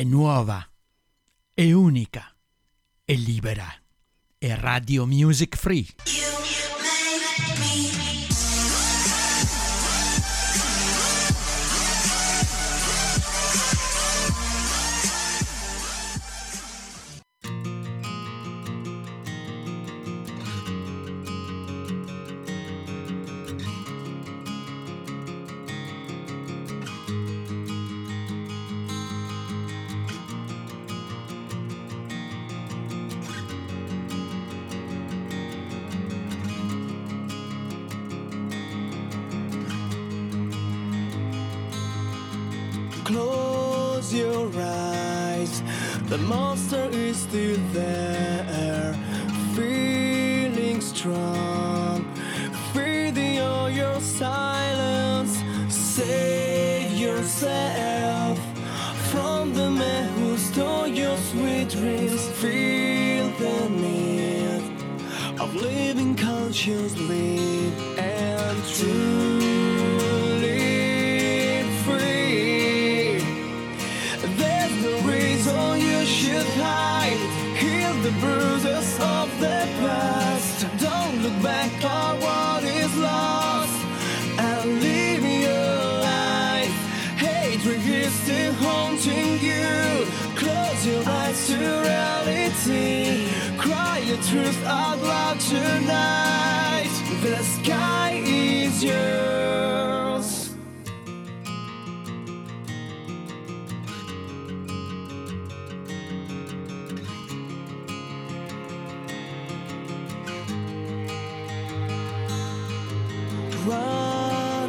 è nuova, è unica, è libera, è Radio Music Free. You, you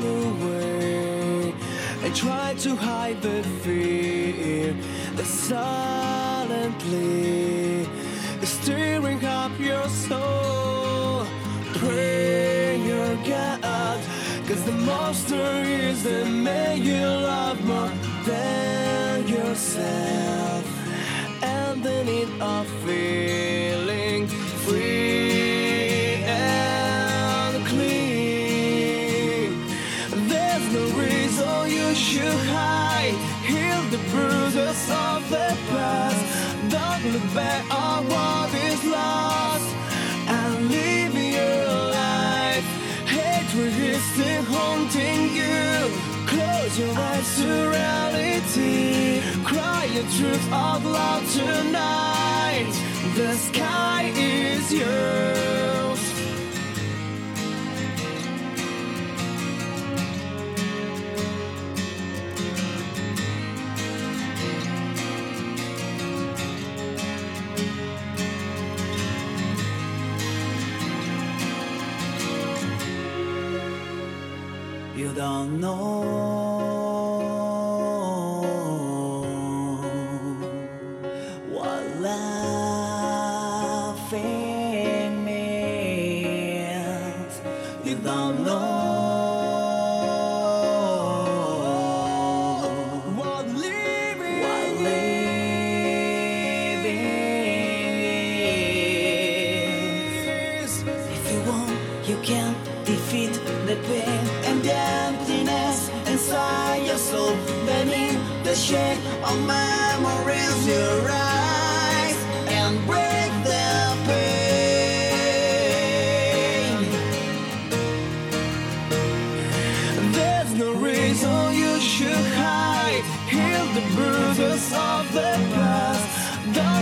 run away. I try to hide the fear that silently is stirring up your soul. Pray your God, cause the monster is the man you love more than yourself. And the need of fear. the truth of love tonight. The sky is yours. You don't know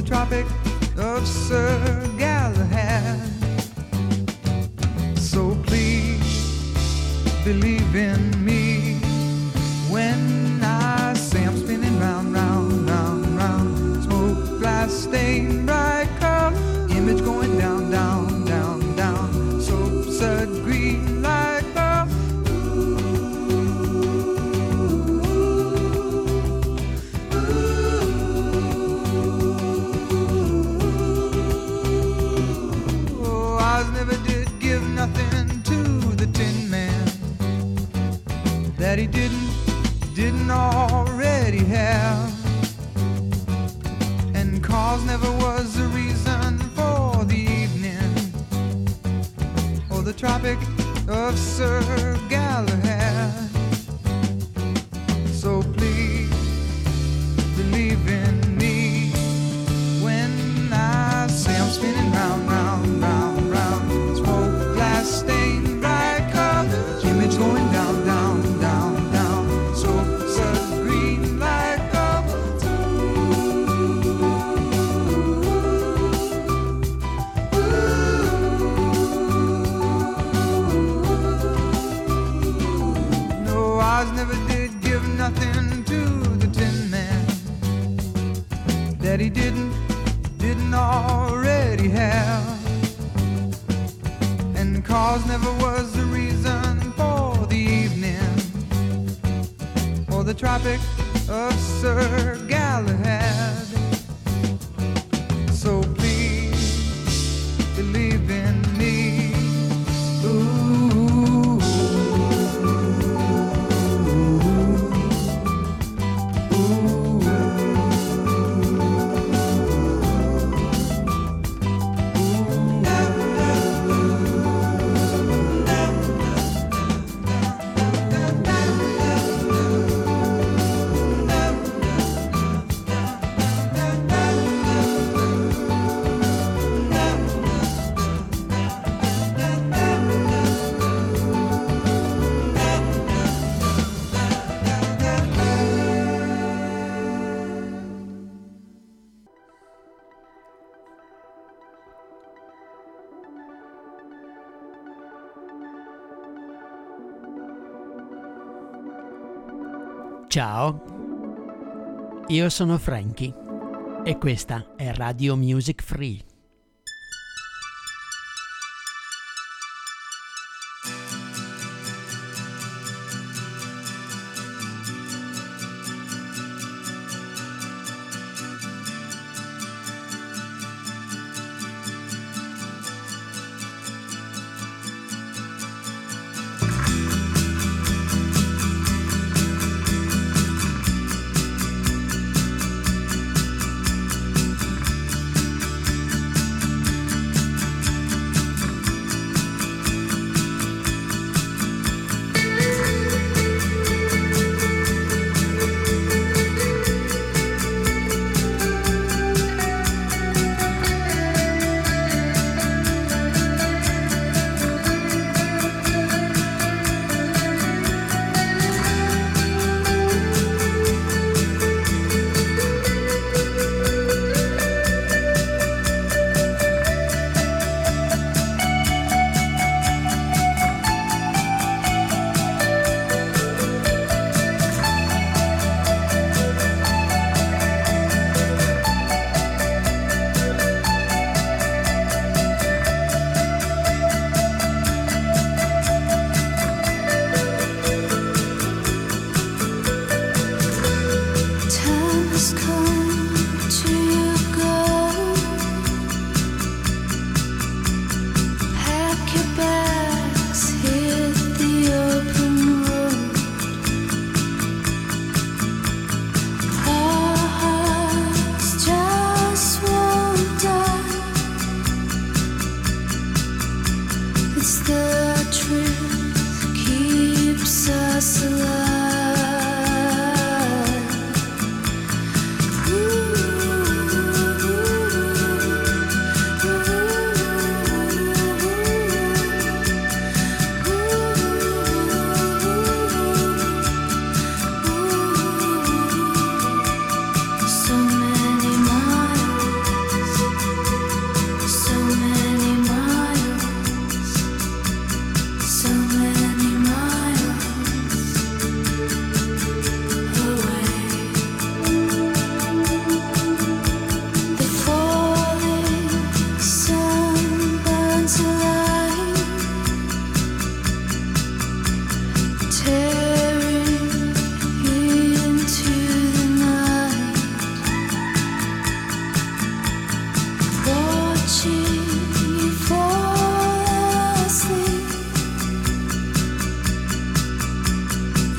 the Tropic of Sir Galahad. So please believe in me when I say I'm spinning round, round, round, round. Smoke glass stained bright. calls never was a reason for the evening or the Tropic of Sir Galahad. cause never was the reason for the evening or the Tropic of Sir. Ciao, io sono Frankie e questa è Radio Music Free.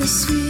the sweet.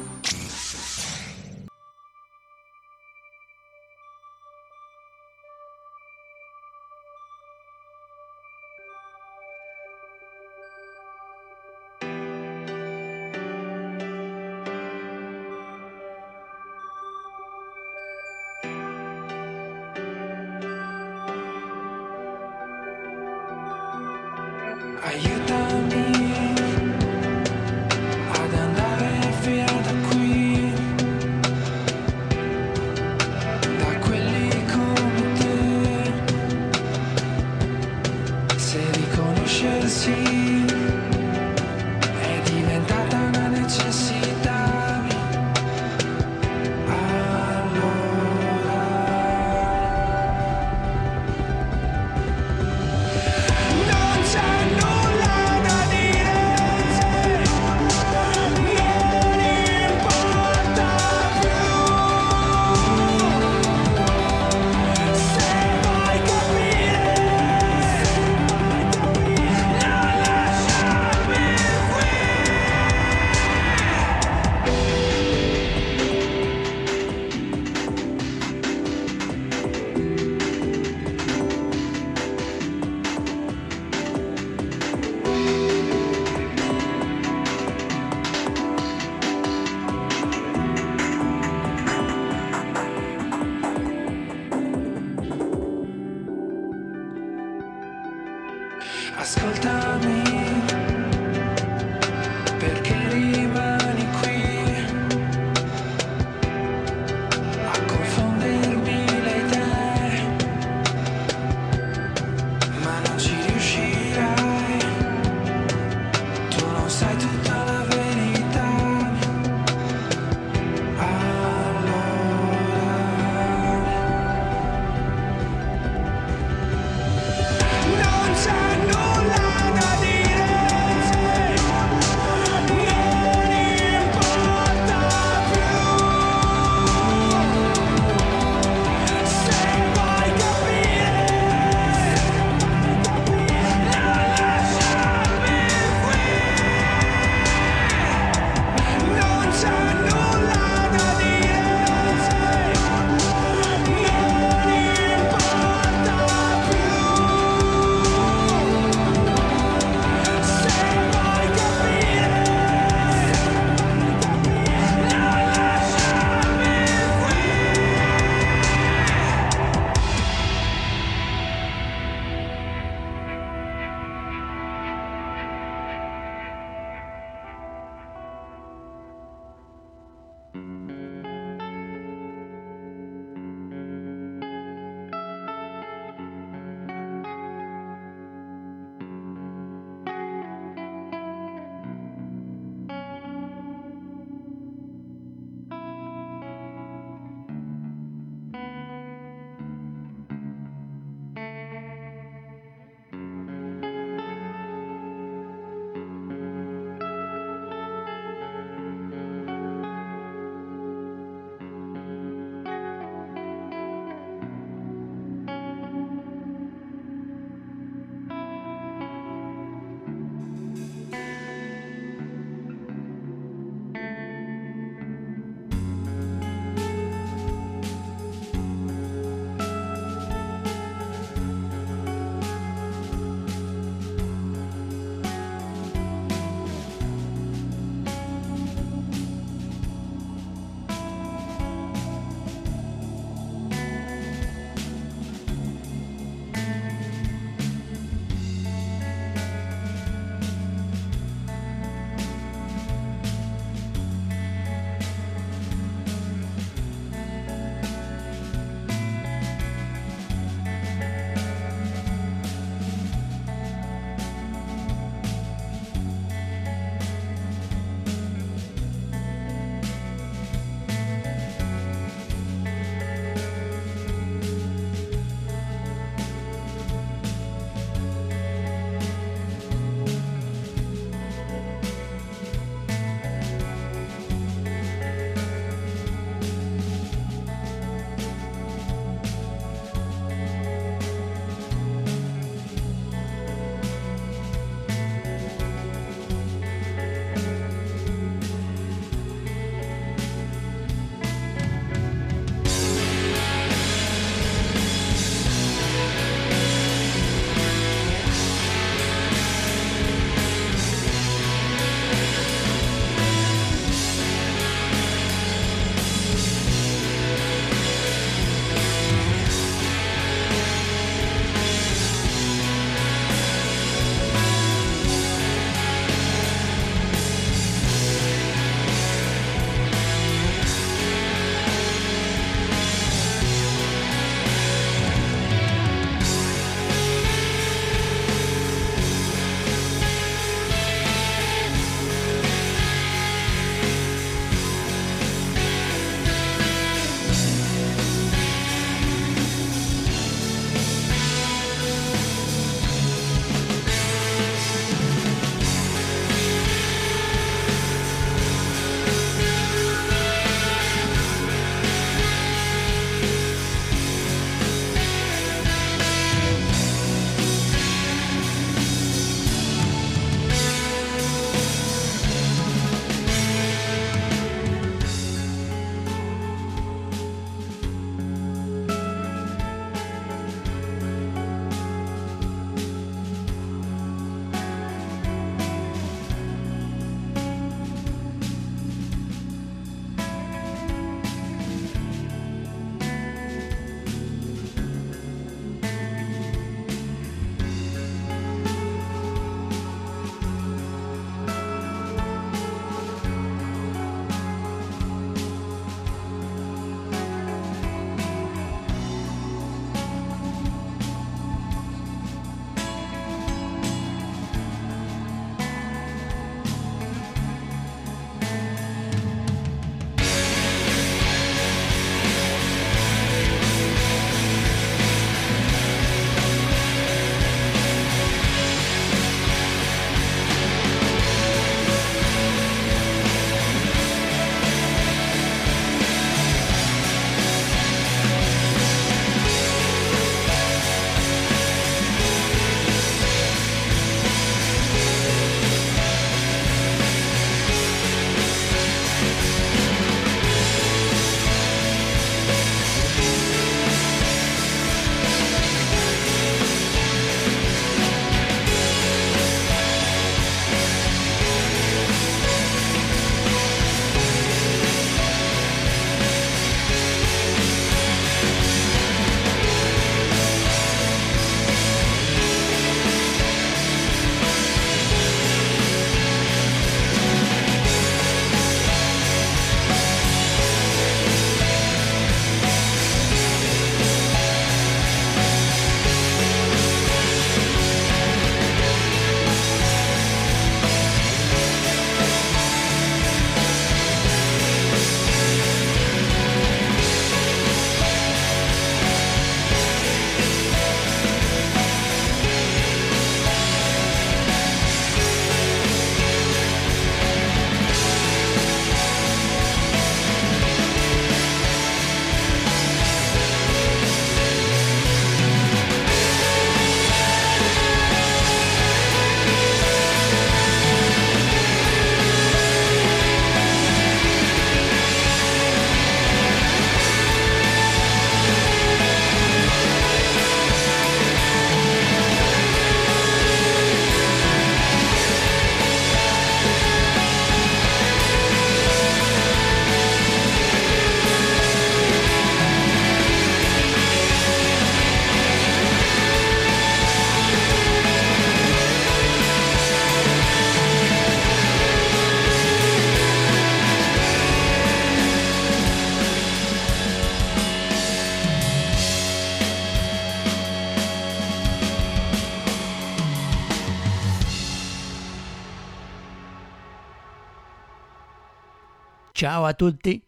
Ciao a tutti,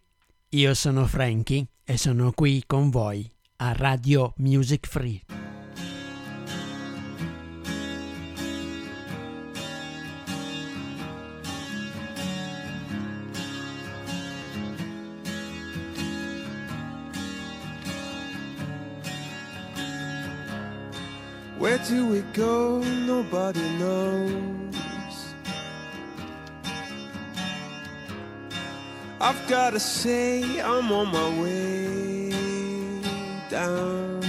io sono Frankie e sono qui con voi a Radio Music Free. Where do we go? Nobody knows. I've gotta say, I'm on my way down.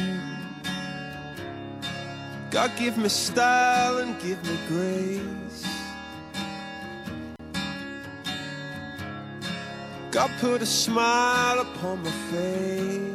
God, give me style and give me grace. God, put a smile upon my face.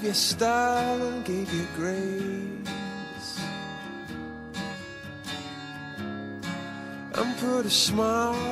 gave you style and gave you grace. And put a smile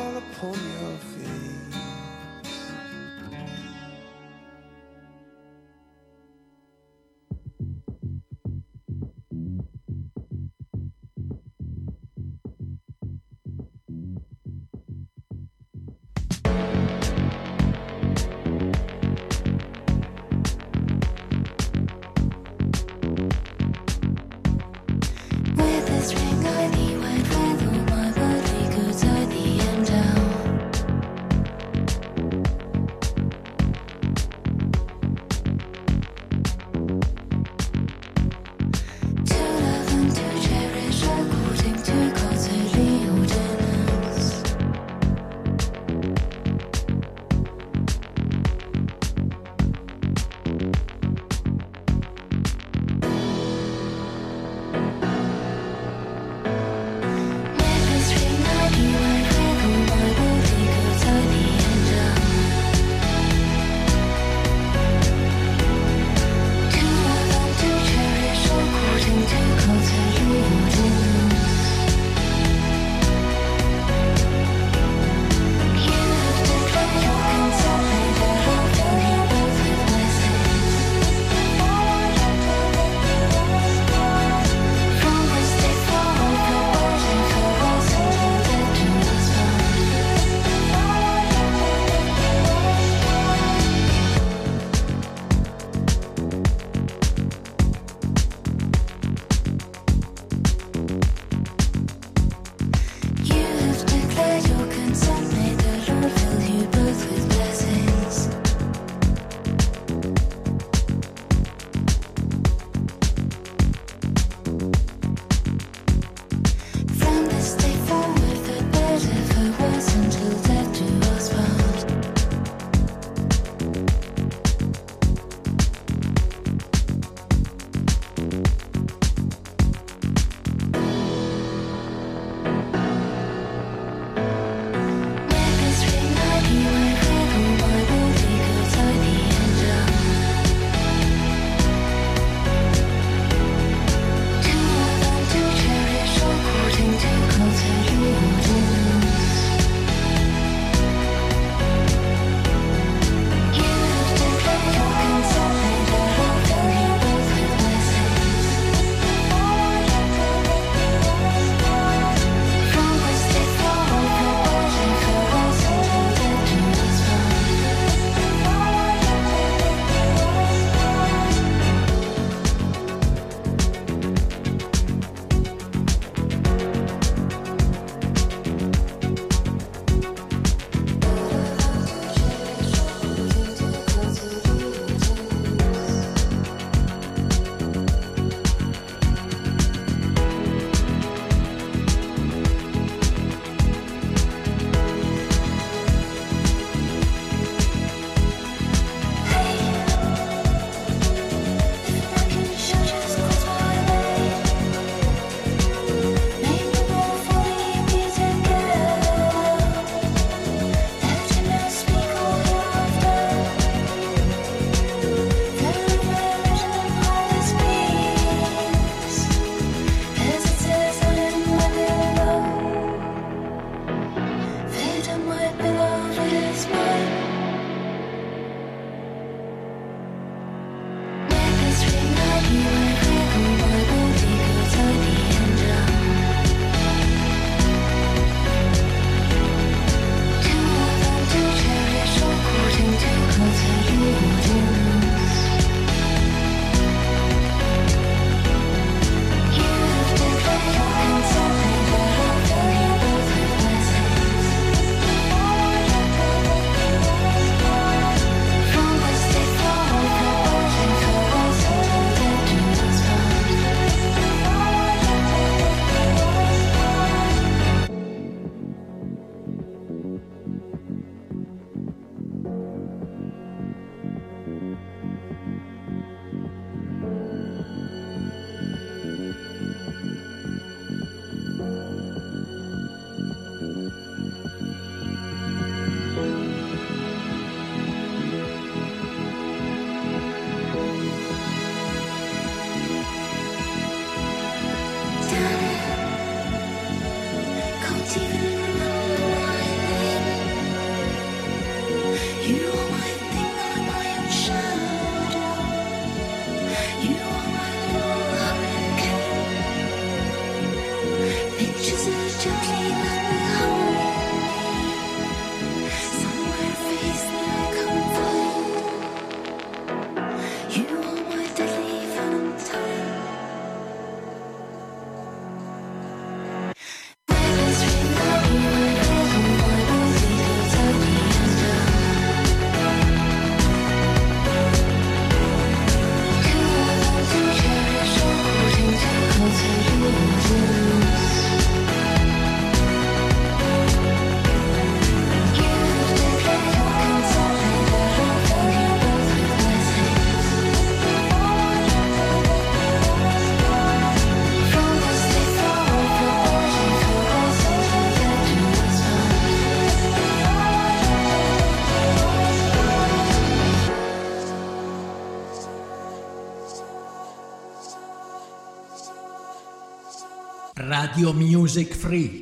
your music free.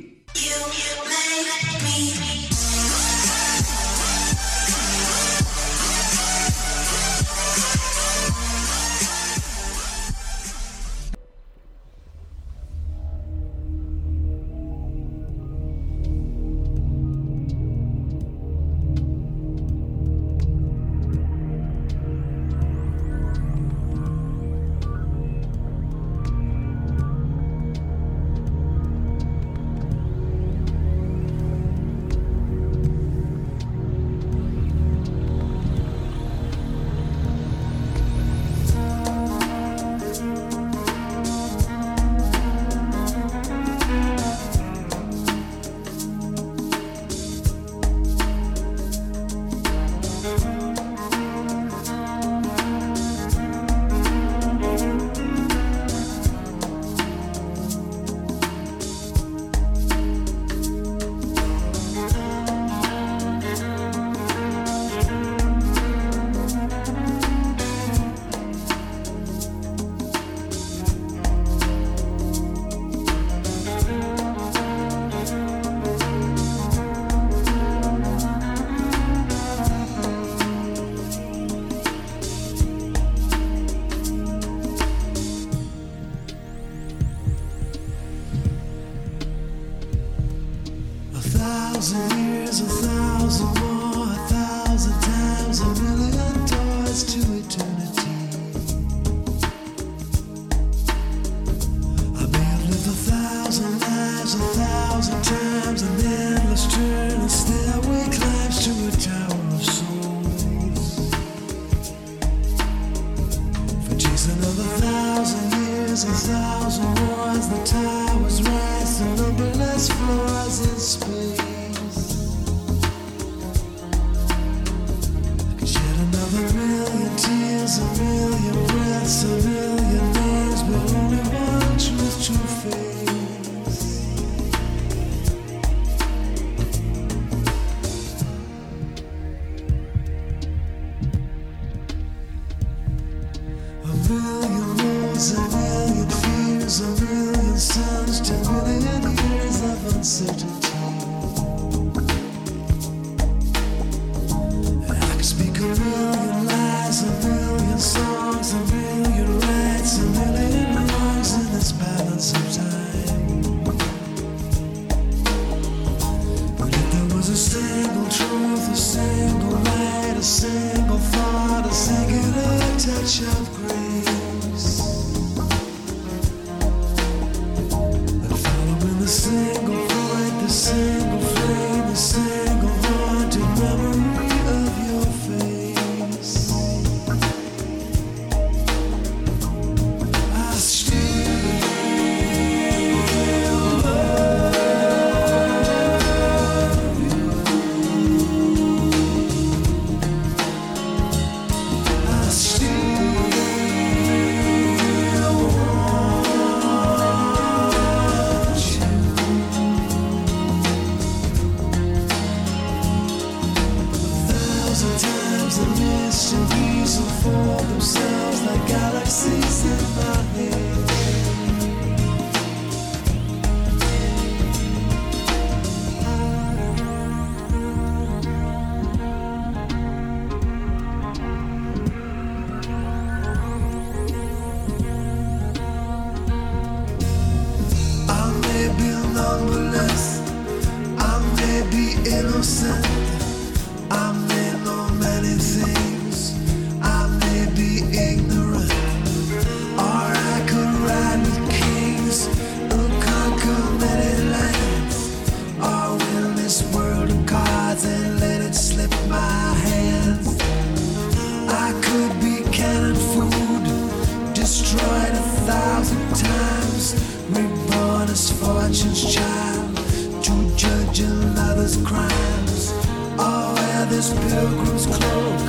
this pilgrim's cloak.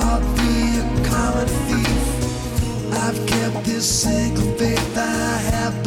I'll be a common thief. I've kept this single faith I have.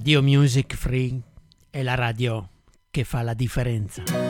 Radio Music Free è la radio che fa la differenza.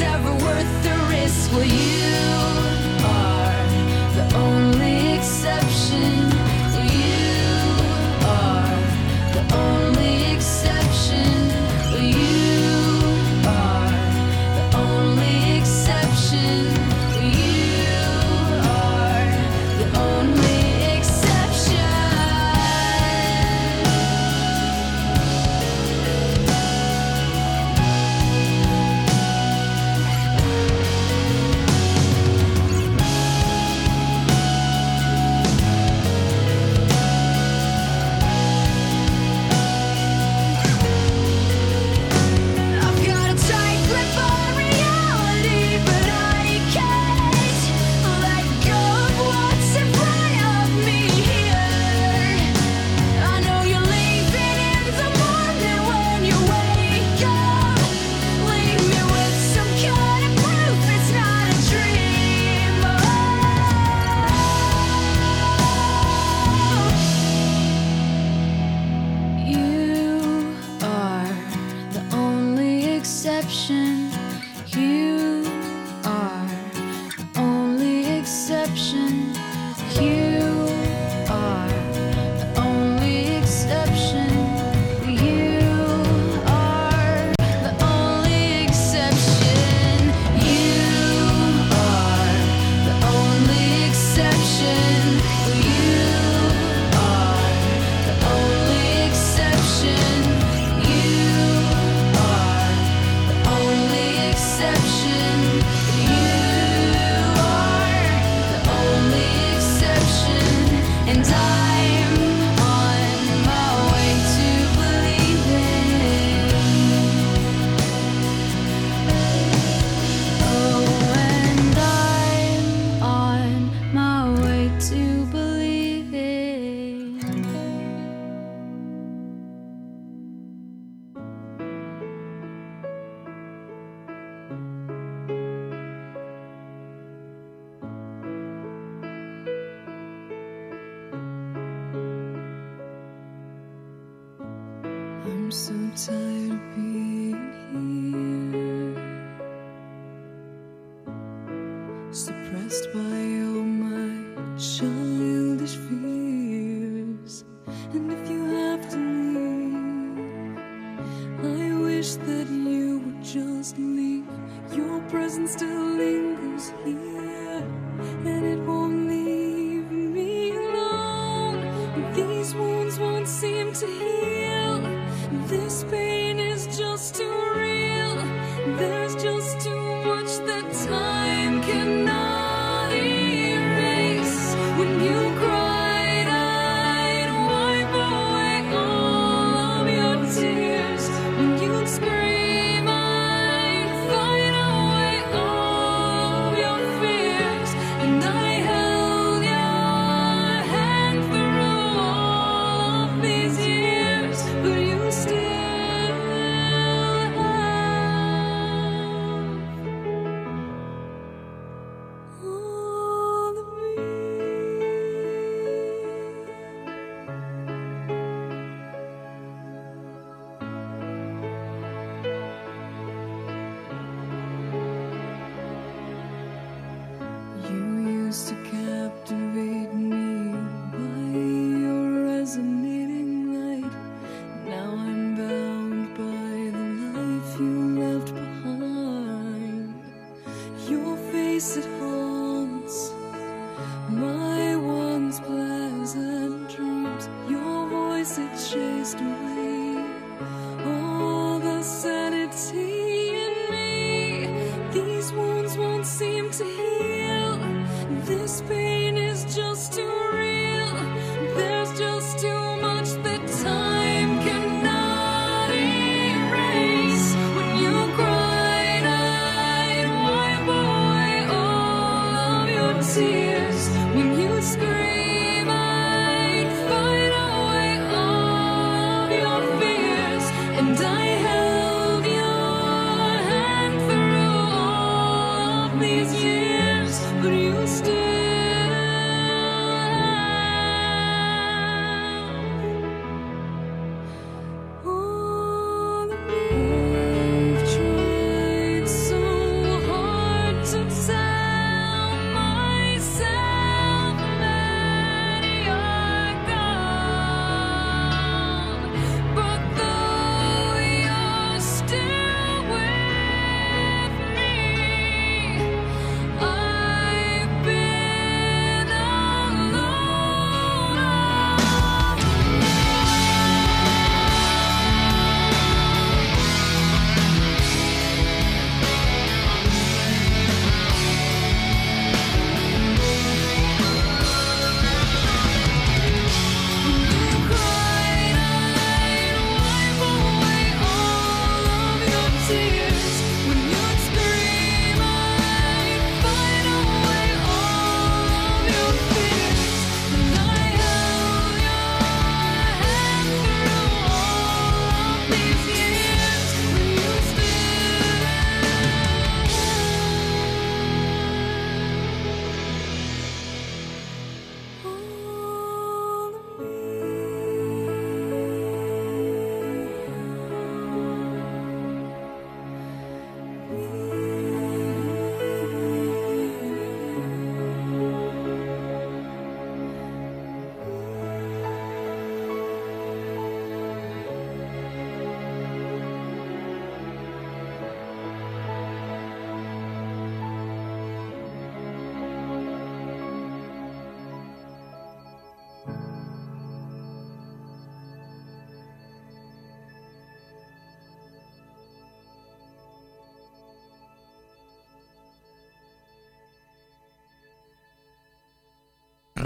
ever worth the risk? Will you?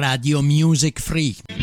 Radio Music Free.